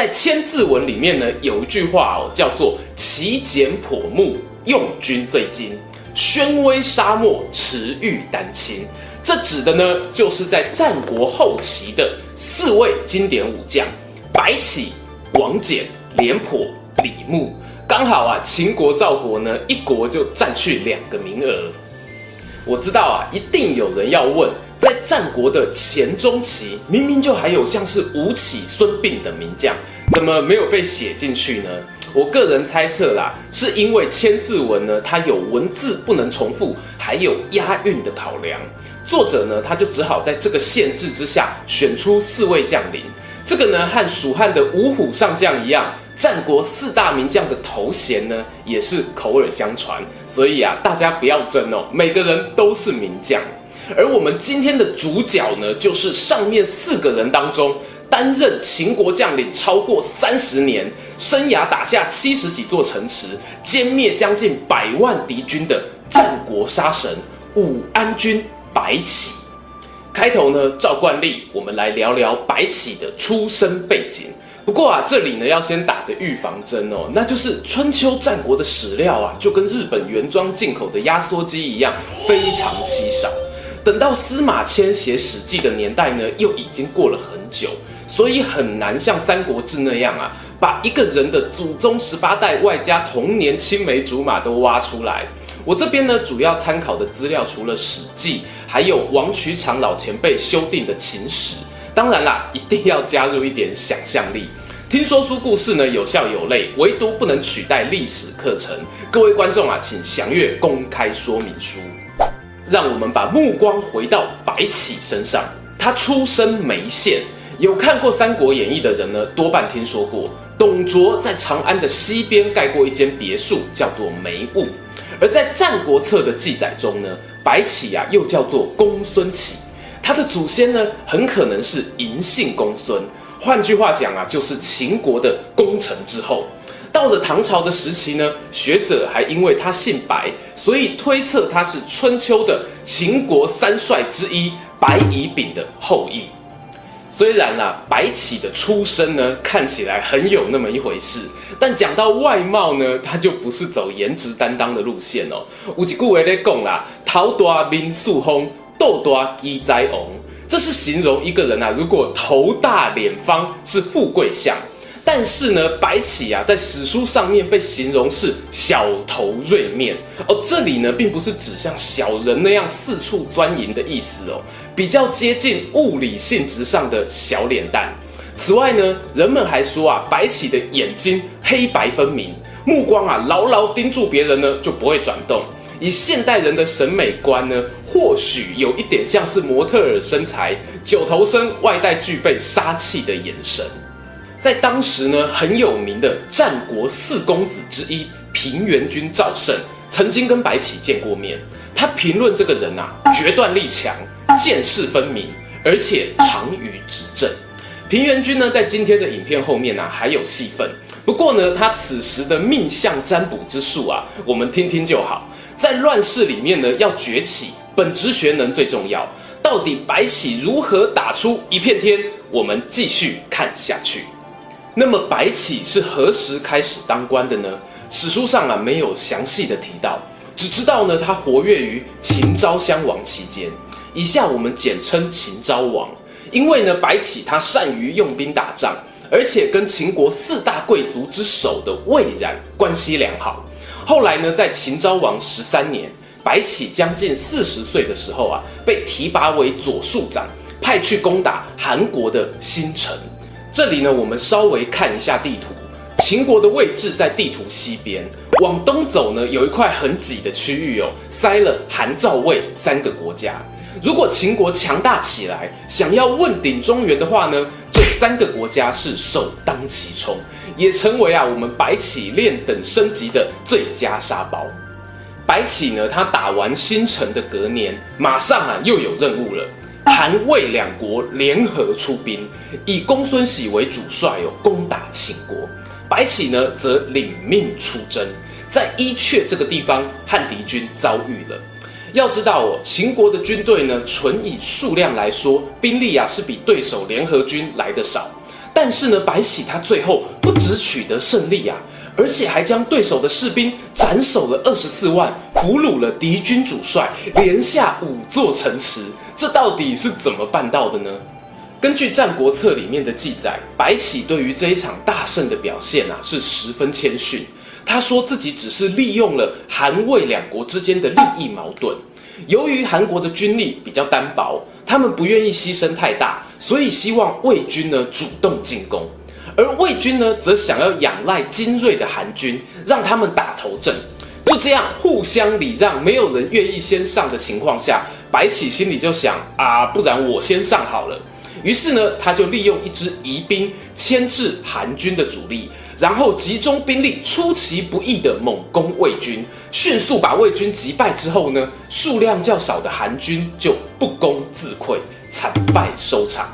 在《千字文》里面呢，有一句话哦，叫做“其简朴木，用军最精；宣威沙漠，驰誉丹青”。这指的呢，就是在战国后期的四位经典武将：白起、王翦、廉颇、李牧。刚好啊，秦国、赵国呢，一国就占去两个名额。我知道啊，一定有人要问。在战国的前中期，明明就还有像是吴起、孙膑等名将，怎么没有被写进去呢？我个人猜测啦，是因为《千字文》呢，它有文字不能重复，还有押韵的考量。作者呢，他就只好在这个限制之下，选出四位将领。这个呢，和蜀汉的五虎上将一样，战国四大名将的头衔呢，也是口耳相传。所以啊，大家不要争哦，每个人都是名将。而我们今天的主角呢，就是上面四个人当中担任秦国将领超过三十年，生涯打下七十几座城池，歼灭将近百万敌军的战国杀神武安君白起。开头呢，照惯例，我们来聊聊白起的出生背景。不过啊，这里呢要先打个预防针哦，那就是春秋战国的史料啊，就跟日本原装进口的压缩机一样，非常稀少。等到司马迁写《史记》的年代呢，又已经过了很久，所以很难像《三国志》那样啊，把一个人的祖宗十八代外加童年青梅竹马都挖出来。我这边呢，主要参考的资料除了《史记》，还有王渠长老前辈修订的《秦史》。当然啦，一定要加入一点想象力。听说书故事呢，有笑有泪，唯独不能取代历史课程。各位观众啊，请详阅公开说明书。让我们把目光回到白起身上。他出身眉县，有看过《三国演义》的人呢，多半听说过董卓在长安的西边盖过一间别墅，叫做眉雾。而在《战国策》的记载中呢，白起啊又叫做公孙起，他的祖先呢很可能是嬴姓公孙。换句话讲啊，就是秦国的功臣之后。到了唐朝的时期呢，学者还因为他姓白，所以推测他是春秋的秦国三帅之一白乙丙的后裔。虽然啦、白起的出身呢看起来很有那么一回事，但讲到外貌呢，他就不是走颜值担当的路线哦。有一句话在讲啦，头大面素红，肚大鸡仔红，这是形容一个人啊，如果头大脸方是富贵相。但是呢，白起啊，在史书上面被形容是小头锐面哦。这里呢，并不是指像小人那样四处钻营的意思哦，比较接近物理性质上的小脸蛋。此外呢，人们还说啊，白起的眼睛黑白分明，目光啊牢牢盯住别人呢，就不会转动。以现代人的审美观呢，或许有一点像是模特儿身材，九头身，外带具备杀气的眼神。在当时呢，很有名的战国四公子之一平原君赵胜，曾经跟白起见过面。他评论这个人啊，决断力强，见识分明，而且长于执政。平原君呢，在今天的影片后面呢、啊，还有戏份。不过呢，他此时的命相占卜之术啊，我们听听就好。在乱世里面呢，要崛起，本职学能最重要。到底白起如何打出一片天？我们继续看下去。那么白起是何时开始当官的呢？史书上啊没有详细的提到，只知道呢他活跃于秦昭襄王期间。以下我们简称秦昭王，因为呢白起他善于用兵打仗，而且跟秦国四大贵族之首的魏冉关系良好。后来呢在秦昭王十三年，白起将近四十岁的时候啊，被提拔为左庶长，派去攻打韩国的新城。这里呢，我们稍微看一下地图。秦国的位置在地图西边，往东走呢，有一块很挤的区域哦，塞了韩赵魏三个国家。如果秦国强大起来，想要问鼎中原的话呢，这三个国家是首当其冲，也成为啊我们白起练等升级的最佳沙包。白起呢，他打完新城的隔年，马上啊又有任务了。韩魏两国联合出兵，以公孙喜为主帅哦，攻打秦国。白起呢，则领命出征，在伊阙这个地方和敌军遭遇了。要知道哦，秦国的军队呢，纯以数量来说，兵力啊是比对手联合军来得少。但是呢，白起他最后不只取得胜利啊，而且还将对手的士兵斩首了二十四万，俘虏了敌军主帅，连下五座城池。这到底是怎么办到的呢？根据《战国策》里面的记载，白起对于这一场大胜的表现啊，是十分谦逊。他说自己只是利用了韩魏两国之间的利益矛盾。由于韩国的军力比较单薄，他们不愿意牺牲太大，所以希望魏军呢主动进攻，而魏军呢则想要仰赖精锐的韩军，让他们打头阵。就这样互相礼让，没有人愿意先上的情况下。白起心里就想啊，不然我先上好了。于是呢，他就利用一支疑兵牵制韩军的主力，然后集中兵力出其不意的猛攻魏军，迅速把魏军击败之后呢，数量较少的韩军就不攻自溃，惨败收场。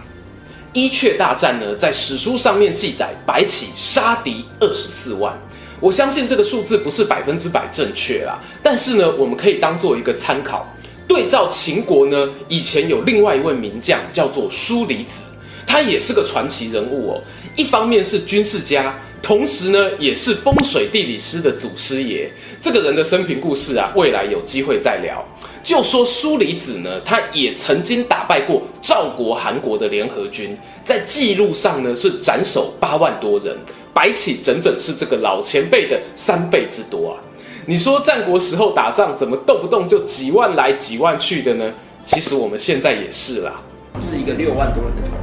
伊阙大战呢，在史书上面记载，白起杀敌二十四万。我相信这个数字不是百分之百正确啦，但是呢，我们可以当做一个参考。对照秦国呢，以前有另外一位名将叫做舒离子，他也是个传奇人物哦。一方面是军事家，同时呢也是风水地理师的祖师爷。这个人的生平故事啊，未来有机会再聊。就说舒离子呢，他也曾经打败过赵国、韩国的联合军，在记录上呢是斩首八万多人，白起整整是这个老前辈的三倍之多啊。你说战国时候打仗怎么动不动就几万来几万去的呢？其实我们现在也是啦，是一个六万多人的团。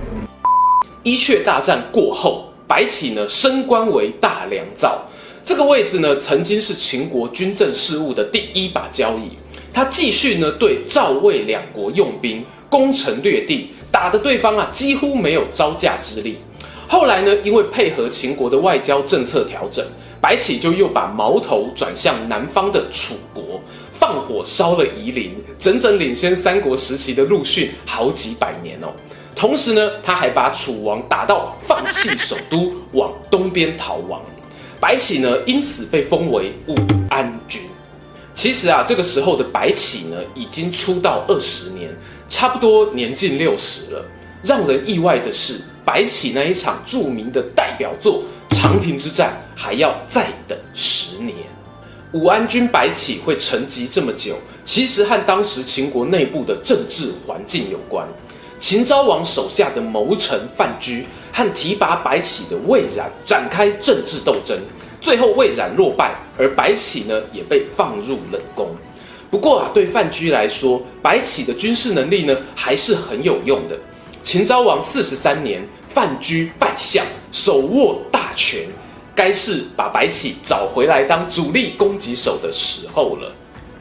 伊阙大战过后，白起呢升官为大良造，这个位置呢曾经是秦国军政事务的第一把交椅。他继续呢对赵魏两国用兵，攻城略地，打得对方啊几乎没有招架之力。后来呢，因为配合秦国的外交政策调整。白起就又把矛头转向南方的楚国，放火烧了夷陵，整整领先三国时期的陆逊好几百年哦。同时呢，他还把楚王打到放弃首都，往东边逃亡。白起呢，因此被封为武安君。其实啊，这个时候的白起呢，已经出道二十年，差不多年近六十了。让人意外的是，白起那一场著名的代表作。长平之战还要再等十年，武安君白起会沉寂这么久，其实和当时秦国内部的政治环境有关。秦昭王手下的谋臣范雎和提拔白起的魏冉展开政治斗争，最后魏冉落败，而白起呢也被放入冷宫。不过啊，对范雎来说，白起的军事能力呢还是很有用的。秦昭王四十三年，范雎败相，手握大权，该是把白起找回来当主力攻击手的时候了。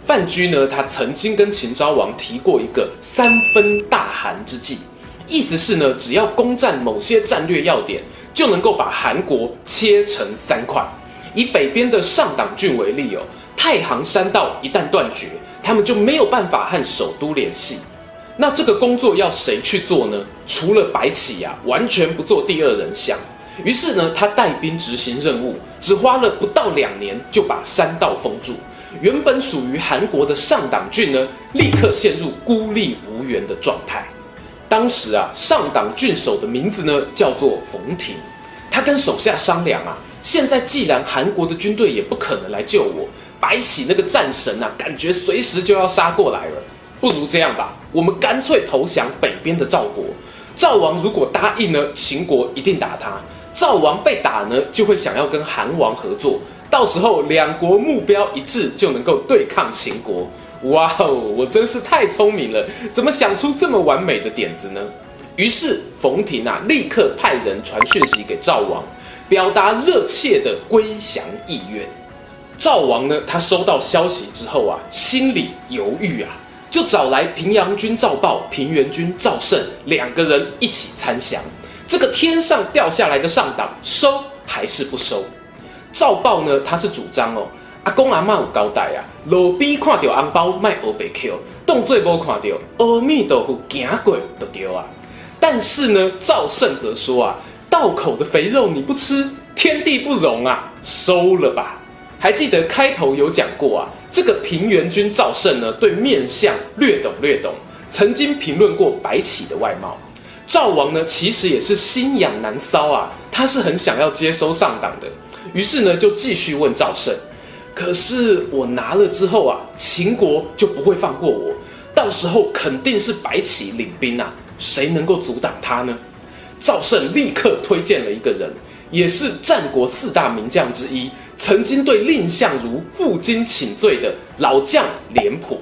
范雎呢，他曾经跟秦昭王提过一个三分大韩之计，意思是呢，只要攻占某些战略要点，就能够把韩国切成三块。以北边的上党郡为例哦，太行山道一旦断绝，他们就没有办法和首都联系。那这个工作要谁去做呢？除了白起呀、完全不做第二人想。于是呢，他带兵执行任务，只花了不到两年就把山道封住。原本属于韩国的上党郡呢，立刻陷入孤立无援的状态。当时啊，上党郡守的名字呢叫做冯亭。他跟手下商量啊，现在既然韩国的军队也不可能来救我，白起那个战神啊，感觉随时就要杀过来了。不如这样吧，我们干脆投降北边的赵国。赵王如果答应呢，秦国一定打他；赵王被打呢，就会想要跟韩王合作。到时候两国目标一致，就能够对抗秦国。哇哦，我真是太聪明了，怎么想出这么完美的点子呢？于是冯亭啊，立刻派人传讯息给赵王，表达热切的归降意愿。赵王呢，他收到消息之后啊，心里犹豫啊。就找来平阳君赵豹、平原君赵胜两个人一起参详，这个天上掉下来的上党收还是不收？赵豹呢，他是主张哦，阿公阿妈有交代啊，路边看到红包卖欧白 Q，动作无看到阿弥陀佛行过就对啊。但是呢，赵胜则说啊，道口的肥肉你不吃，天地不容啊，收了吧。还记得开头有讲过啊，这个平原君赵胜呢，对面相略懂略懂，曾经评论过白起的外貌。赵王呢，其实也是心痒难搔啊，他是很想要接收上党的。于是呢，就继续问赵胜：“可是我拿了之后啊，秦国就不会放过我，到时候肯定是白起领兵啊，谁能够阻挡他呢？”赵胜立刻推荐了一个人，也是战国四大名将之一，曾经对蔺相如负荆请罪的老将廉颇。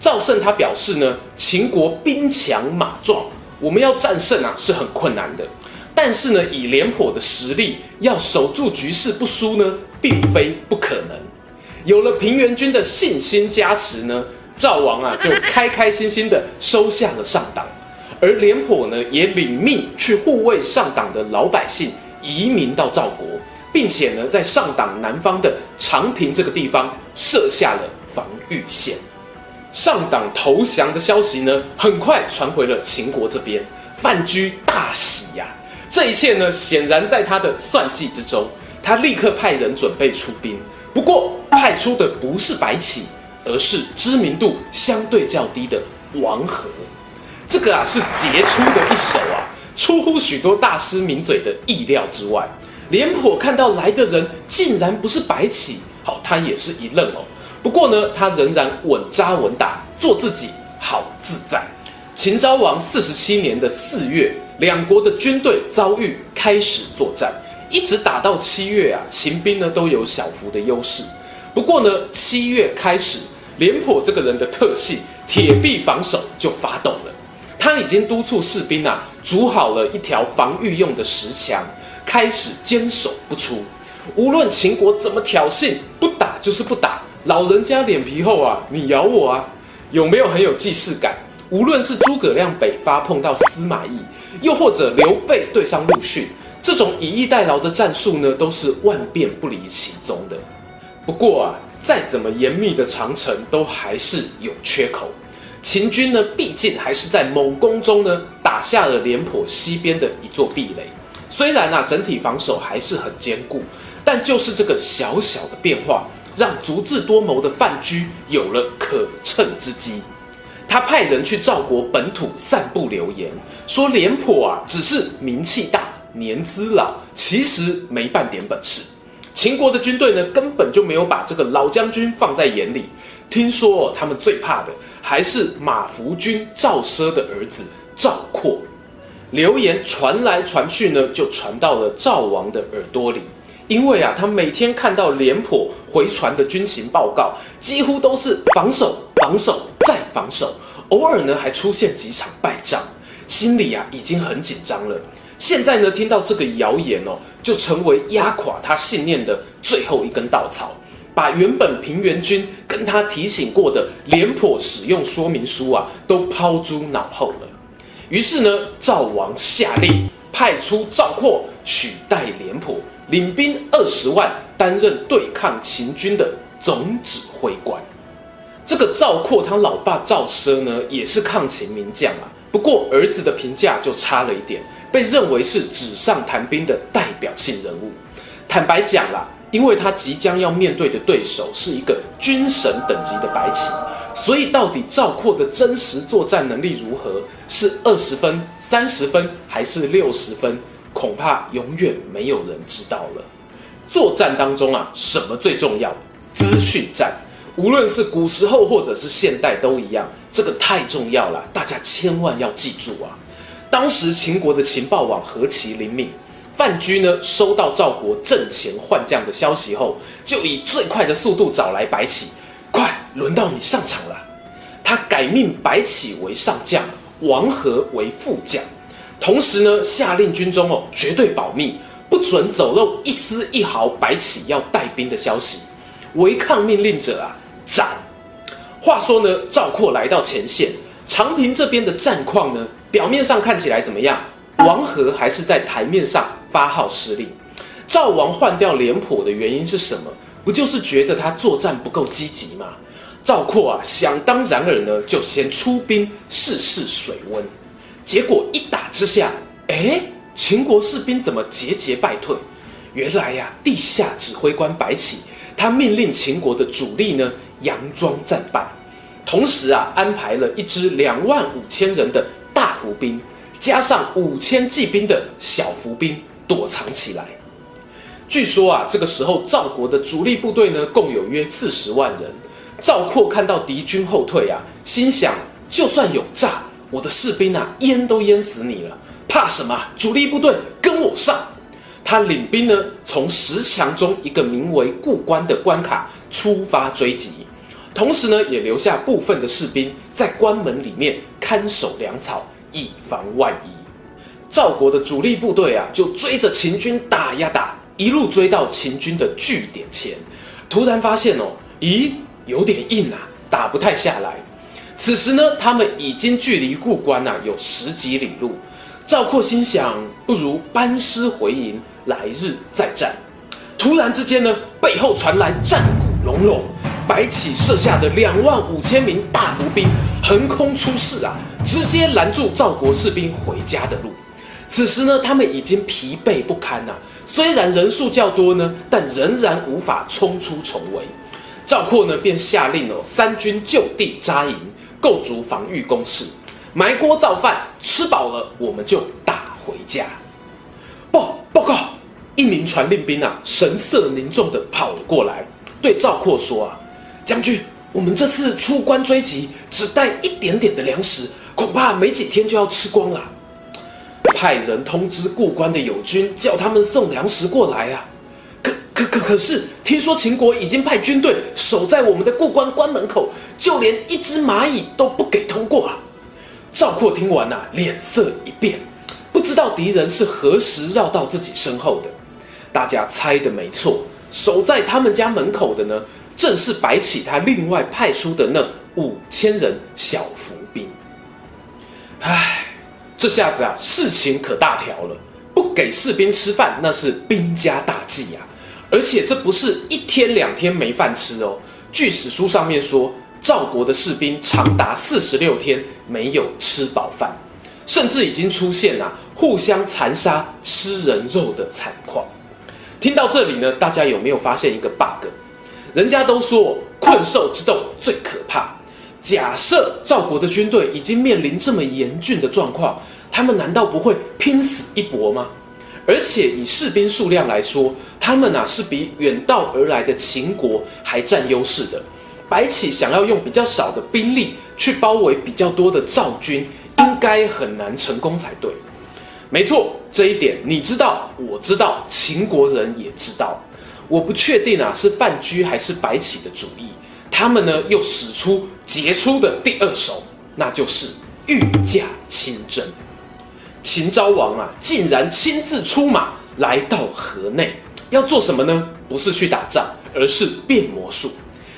赵胜他表示呢，秦国兵强马壮，我们要战胜啊是很困难的。但是呢，以廉颇的实力，要守住局势不输呢，并非不可能。有了平原君的信心加持呢，赵王啊 就开开心心的收下了上党，而廉颇呢也领命去护卫上党的老百姓移民到赵国，并且呢在上党南方的长平这个地方设下了防御线。上党投降的消息呢，很快传回了秦国这边，范雎大喜呀、啊。这一切呢，显然在他的算计之中。他立刻派人准备出兵，不过派出的不是白起，而是知名度相对较低的王和。这个啊是杰出的一手啊，出乎许多大师名嘴的意料之外。廉颇看到来的人竟然不是白起，好，他也是一愣哦。不过呢，他仍然稳扎稳打，做自己，好自在。秦昭王四十七年的四月。两国的军队遭遇开始作战，一直打到七月啊，秦兵呢都有小幅的优势。不过呢，七月开始，廉颇这个人的特性——铁壁防守就发动了。他已经督促士兵啊，筑好了一条防御用的石墙，开始坚守不出。无论秦国怎么挑衅，不打就是不打。老人家脸皮厚啊，你咬我啊，有没有很有既视感？无论是诸葛亮北伐碰到司马懿。又或者刘备对上陆逊，这种以逸待劳的战术呢，都是万变不离其宗的。不过啊，再怎么严密的长城，都还是有缺口。秦军呢，毕竟还是在某攻中呢，打下了廉颇西边的一座壁垒。虽然啊，整体防守还是很坚固，但就是这个小小的变化，让足智多谋的范雎有了可乘之机。他派人去赵国本土散布流言，说廉颇啊只是名气大、年资老，其实没半点本事。秦国的军队呢，根本就没有把这个老将军放在眼里。听说他们最怕的还是马服君赵奢的儿子赵括。流言传来传去呢，就传到了赵王的耳朵里。因为啊，他每天看到廉颇回传的军情报告，几乎都是防守、防守再防守，偶尔呢还出现几场败仗，心里啊已经很紧张了。现在呢听到这个谣言哦，就成为压垮他信念的最后一根稻草，把原本平原君跟他提醒过的廉颇使用说明书啊都抛诸脑后了。于是呢，赵王下令派出赵括取代廉颇。领兵二十万，担任对抗秦军的总指挥官。这个赵括，他老爸赵奢呢，也是抗秦名将啊。不过儿子的评价就差了一点，被认为是纸上谈兵的代表性人物。坦白讲啦，因为他即将要面对的对手是一个军神等级的白起，所以到底赵括的真实作战能力如何？是二十分、三十分，还是六十分？恐怕永远没有人知道了。作战当中啊，什么最重要？资讯战，无论是古时候或者是现代都一样，这个太重要了，大家千万要记住啊！当时秦国的情报网何其灵敏，范雎呢收到赵国阵前换将的消息后，就以最快的速度找来白起，快，轮到你上场了。他改命白起为上将，王和为副将。同时呢，下令军中哦，绝对保密，不准走漏一丝一毫白起要带兵的消息。违抗命令者啊，斩！话说呢，赵括来到前线，长平这边的战况呢，表面上看起来怎么样？王和还是在台面上发号施令。赵王换掉廉颇的原因是什么？不就是觉得他作战不够积极吗？赵括啊，想当然尔呢，就先出兵试试水温。结果一打之下，哎，秦国士兵怎么节节败退？原来呀、地下指挥官白起，他命令秦国的主力呢，佯装战败，同时啊，安排了一支两万五千人的大伏兵，加上五千骑兵的小伏兵躲藏起来。据说啊，这个时候赵国的主力部队呢，共有约四十万人。赵括看到敌军后退啊，心想：就算有诈，我的士兵啊，淹都淹死你了，怕什么？主力部队跟我上！他领兵呢，从石墙中一个名为固关的关卡出发追击，同时呢，也留下部分的士兵在关门里面看守粮草，以防万一。赵国的主力部队啊，就追着秦军打呀打，一路追到秦军的据点前，突然发现哦，咦？有点硬啊，打不太下来。此时呢，他们已经距离故关啊有十几里路。赵括心想，不如班师回营，来日再战。突然之间呢，背后传来战鼓隆隆，白起设下的两万五千名大伏兵横空出世啊，直接拦住赵国士兵回家的路。此时呢，他们已经疲惫不堪呐、啊，虽然人数较多呢，但仍然无法冲出重围。赵括呢，便下令哦，三军就地扎营，构筑防御工事，埋锅造饭，吃饱了我们就打回家。报报告，一名传令兵啊，神色凝重地跑了过来，对赵括说啊：“将军，我们这次出关追击，只带一点点的粮食，恐怕没几天就要吃光了。派人通知固关的友军，叫他们送粮食过来啊。”可可可是，听说秦国已经派军队守在我们的故关关门口，就连一只蚂蚁都不给通过啊！赵括听完呐、啊，脸色一变，不知道敌人是何时绕到自己身后的。大家猜的没错，守在他们家门口的呢，正是白起他另外派出的那五千人小伏兵。唉，这下子啊，事情可大条了，不给士兵吃饭，那是兵家大忌呀、啊。而且这不是一天两天没饭吃哦。据史书上面说，赵国的士兵长达四十六天没有吃饱饭，甚至已经出现啊互相残杀、吃人肉的惨况。听到这里呢，大家有没有发现一个 bug？人家都说困兽之斗最可怕。假设赵国的军队已经面临这么严峻的状况，他们难道不会拼死一搏吗？而且以士兵数量来说，他们啊是比远道而来的秦国还占优势的。白起想要用比较少的兵力去包围比较多的赵军，应该很难成功才对。没错，这一点你知道，我知道，秦国人也知道。我不确定啊，是范雎还是白起的主意。他们呢又使出杰出的第二手，那就是御驾亲征。秦昭王啊，竟然亲自出马来到河内，要做什么呢？不是去打仗，而是变魔术。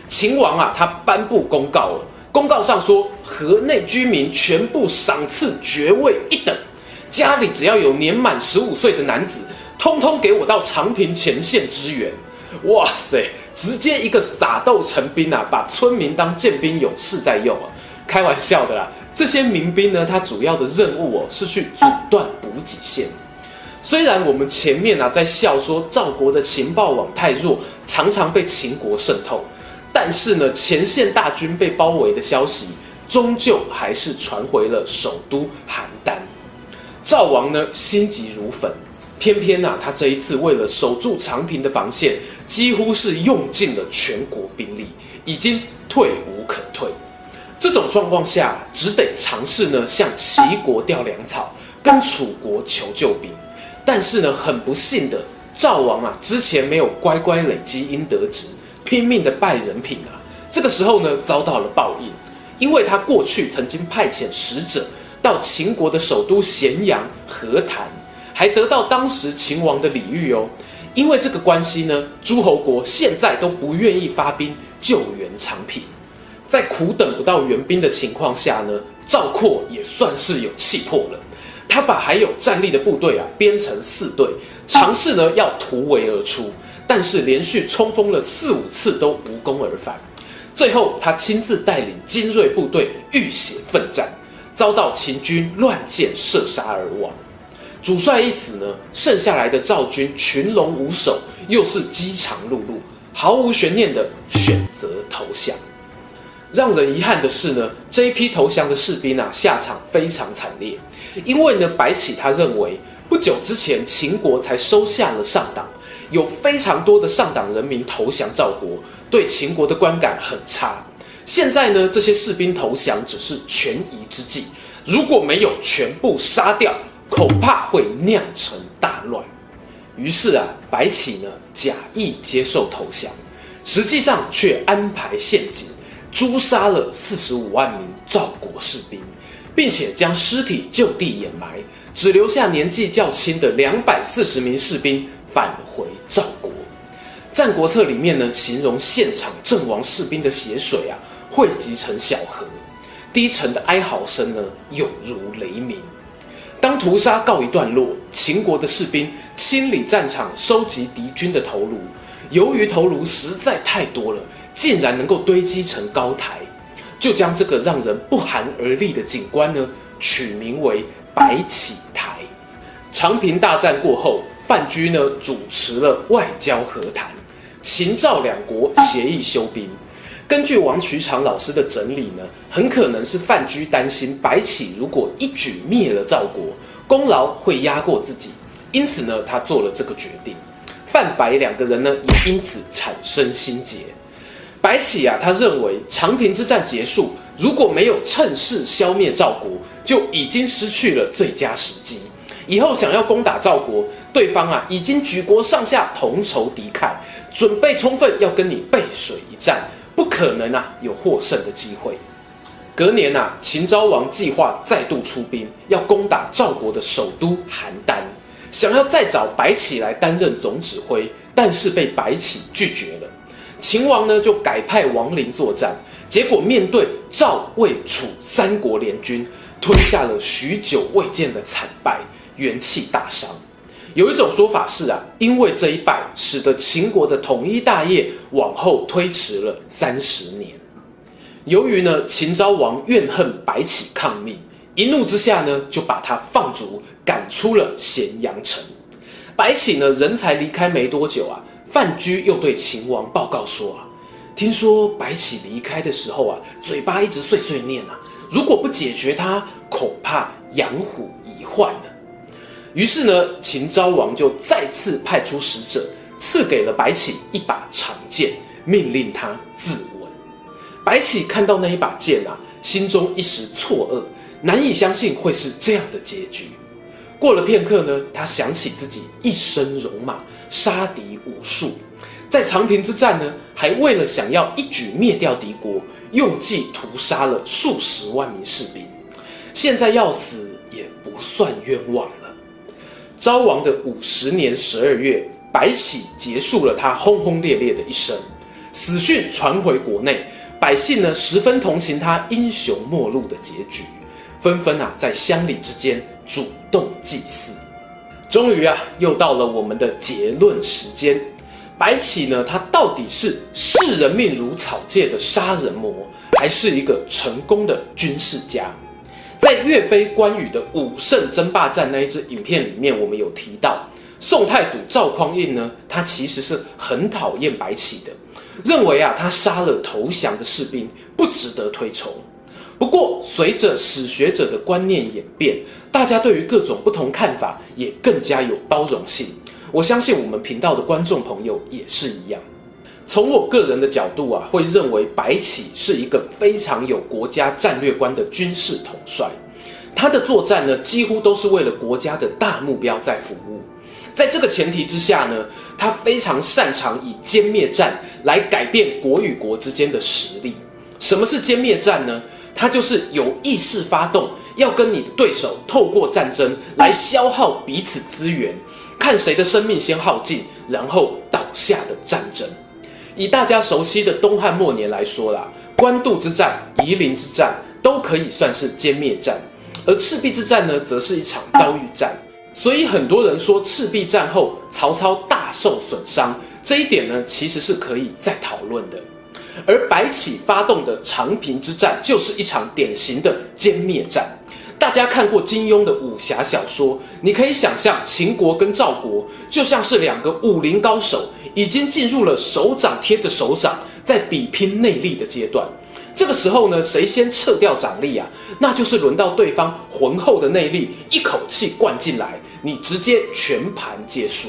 秦王啊，他颁布公告了，公告上说，河内居民全部赏赐爵位一等，家里只要有年满十五岁的男子，通通给我到长平前线支援。哇塞，直接一个撒豆成兵啊，把村民当健兵勇士在用啊，开玩笑的啦。这些民兵呢，他主要的任务哦是去阻断补给线。虽然我们前面啊在笑说赵国的情报网太弱，常常被秦国渗透，但是呢，前线大军被包围的消息，终究还是传回了首都邯郸。赵王呢心急如焚，偏偏啊他这一次为了守住长平的防线，几乎是用尽了全国兵力，已经退无可退。这种状况下，只得尝试呢向齐国调粮草，跟楚国求救兵。但是呢，很不幸的，赵王啊之前没有乖乖累积应得值，拼命的拜人品啊，这个时候呢遭到了报应，因为他过去曾经派遣使者到秦国的首都咸阳和谈，还得到当时秦王的礼遇哦。因为这个关系呢，诸侯国现在都不愿意发兵救援长平。在苦等不到援兵的情况下呢，赵括也算是有气魄了。他把还有战力的部队啊编成四队，尝试呢要突围而出，但是连续冲锋了四五次都无功而返。最后他亲自带领精锐部队浴血奋战，遭到秦军乱箭射杀而亡。主帅一死呢，剩下来的赵军群龙无首，又是饥肠辘辘，毫无悬念的选择投降。让人遗憾的是呢，这一批投降的士兵啊，下场非常惨烈。因为呢，白起他认为，不久之前秦国才收下了上党，有非常多的上党人民投降赵国，对秦国的观感很差。现在呢，这些士兵投降只是权宜之计，如果没有全部杀掉，恐怕会酿成大乱。于是啊，白起呢假意接受投降，实际上却安排陷阱，诛杀了四十五万名赵国士兵。并且将尸体就地掩埋，只留下年纪较轻的两百四十名士兵返回赵国。《战国策》里面呢，形容现场阵亡士兵的血水啊，汇集成小河，低沉的哀嚎声呢，有如雷鸣。当屠杀告一段落，秦国的士兵清理战场，收集敌军的头颅。由于头颅实在太多了，竟然能够堆积成高台。就将这个让人不寒而栗的景观呢，取名为白起台。长平大战过后，范雎呢主持了外交和谈，秦赵两国协议休兵。根据王渠长老师的整理呢，很可能是范雎担心白起如果一举灭了赵国，功劳会压过自己，因此呢，他做了这个决定。范白两个人呢，也因此产生心结。白起啊，他认为长平之战结束，如果没有趁势消灭赵国，就已经失去了最佳时机。以后想要攻打赵国，对方啊已经举国上下同仇敌忾，准备充分要跟你背水一战，不可能啊有获胜的机会。隔年啊，秦昭王计划再度出兵，要攻打赵国的首都邯郸，想要再找白起来担任总指挥，但是被白起拒绝了。秦王呢就改派王陵作战，结果面对赵魏楚三国联军，吞下了许久未见的惨败，元气大伤。有一种说法是啊，因为这一败，使得秦国的统一大业往后推迟了三十年。由于呢秦昭王怨恨白起抗命，一怒之下呢就把他放逐，赶出了咸阳城。白起呢人才离开没多久啊。范雎又对秦王报告说：“啊，听说白起离开的时候啊，嘴巴一直碎碎念啊，如果不解决他，恐怕养虎遗患。”于是呢，秦昭王就再次派出使者，赐给了白起一把长剑，命令他自刎。白起看到那一把剑啊，心中一时错愕，难以相信会是这样的结局。过了片刻呢，他想起自己一生戎马。杀敌无数，在长平之战呢，还为了想要一举灭掉敌国，用计屠杀了数十万名士兵。现在要死也不算冤枉了。昭王的五十年十二月，白起结束了他轰轰烈烈的一生，死讯传回国内，百姓呢十分同情他英雄末路的结局，纷纷啊在乡里之间主动祭祀。终于啊，又到了我们的结论时间。白起呢，他到底是视人命如草芥的杀人魔，还是一个成功的军事家？在岳飞、关羽的武圣争霸战那一支影片里面，我们有提到，宋太祖赵匡胤呢，他其实是很讨厌白起的，认为啊，他杀了投降的士兵，不值得推崇。不过，随着史学者的观念演变，大家对于各种不同看法也更加有包容性。我相信我们频道的观众朋友也是一样。从我个人的角度啊，会认为白起是一个非常有国家战略观的军事统帅。他的作战呢，几乎都是为了国家的大目标在服务。在这个前提之下呢，他非常擅长以歼灭战来改变国与国之间的实力。什么是歼灭战呢？他就是有意识发动，要跟你的对手透过战争来消耗彼此资源，看谁的生命先耗尽，然后倒下的战争。以大家熟悉的东汉末年来说啦，官渡之战、夷陵之战都可以算是歼灭战，而赤壁之战呢，则是一场遭遇战。所以很多人说赤壁战后曹操大受损伤，这一点呢，其实是可以再讨论的。而白起发动的长平之战，就是一场典型的歼灭战。大家看过金庸的武侠小说，你可以想象秦国跟赵国就像是两个武林高手，已经进入了手掌贴着手掌，在比拼内力的阶段。这个时候呢，谁先撤掉掌力啊？那就是轮到对方浑厚的内力一口气灌进来，你直接全盘皆输。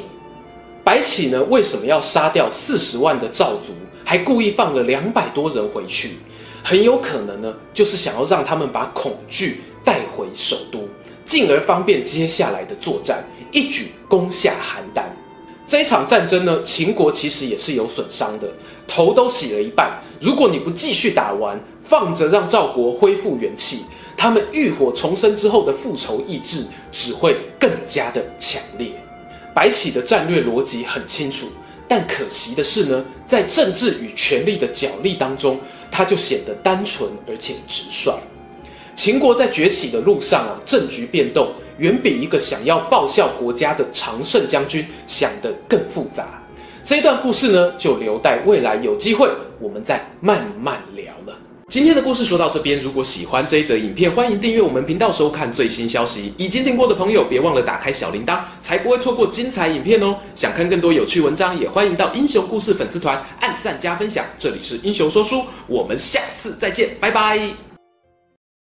白起呢，为什么要杀掉四十万的赵族，还故意放了两百多人回去？很有可能呢，就是想要让他们把恐惧。带回首都，进而方便接下来的作战，一举攻下邯郸。这一场战争呢，秦国其实也是有损伤的，头都洗了一半。如果你不继续打完，放着让赵国恢复元气，他们浴火重生之后的复仇意志只会更加的强烈。白起的战略逻辑很清楚，但可惜的是呢，在政治与权力的角力当中，他就显得单纯而且直率。秦国在崛起的路上啊，政局变动远比一个想要报效国家的常胜将军想得更复杂。这段故事呢，就留待未来有机会我们再慢慢聊。今天的故事说到这边，如果喜欢这一则影片，欢迎订阅我们频道收看最新消息。已经订过的朋友，别忘了打开小铃铛，才不会错过精彩影片哦。想看更多有趣文章，也欢迎到英雄故事粉丝团按赞加分享。这里是英雄说书，我们下次再见，拜拜。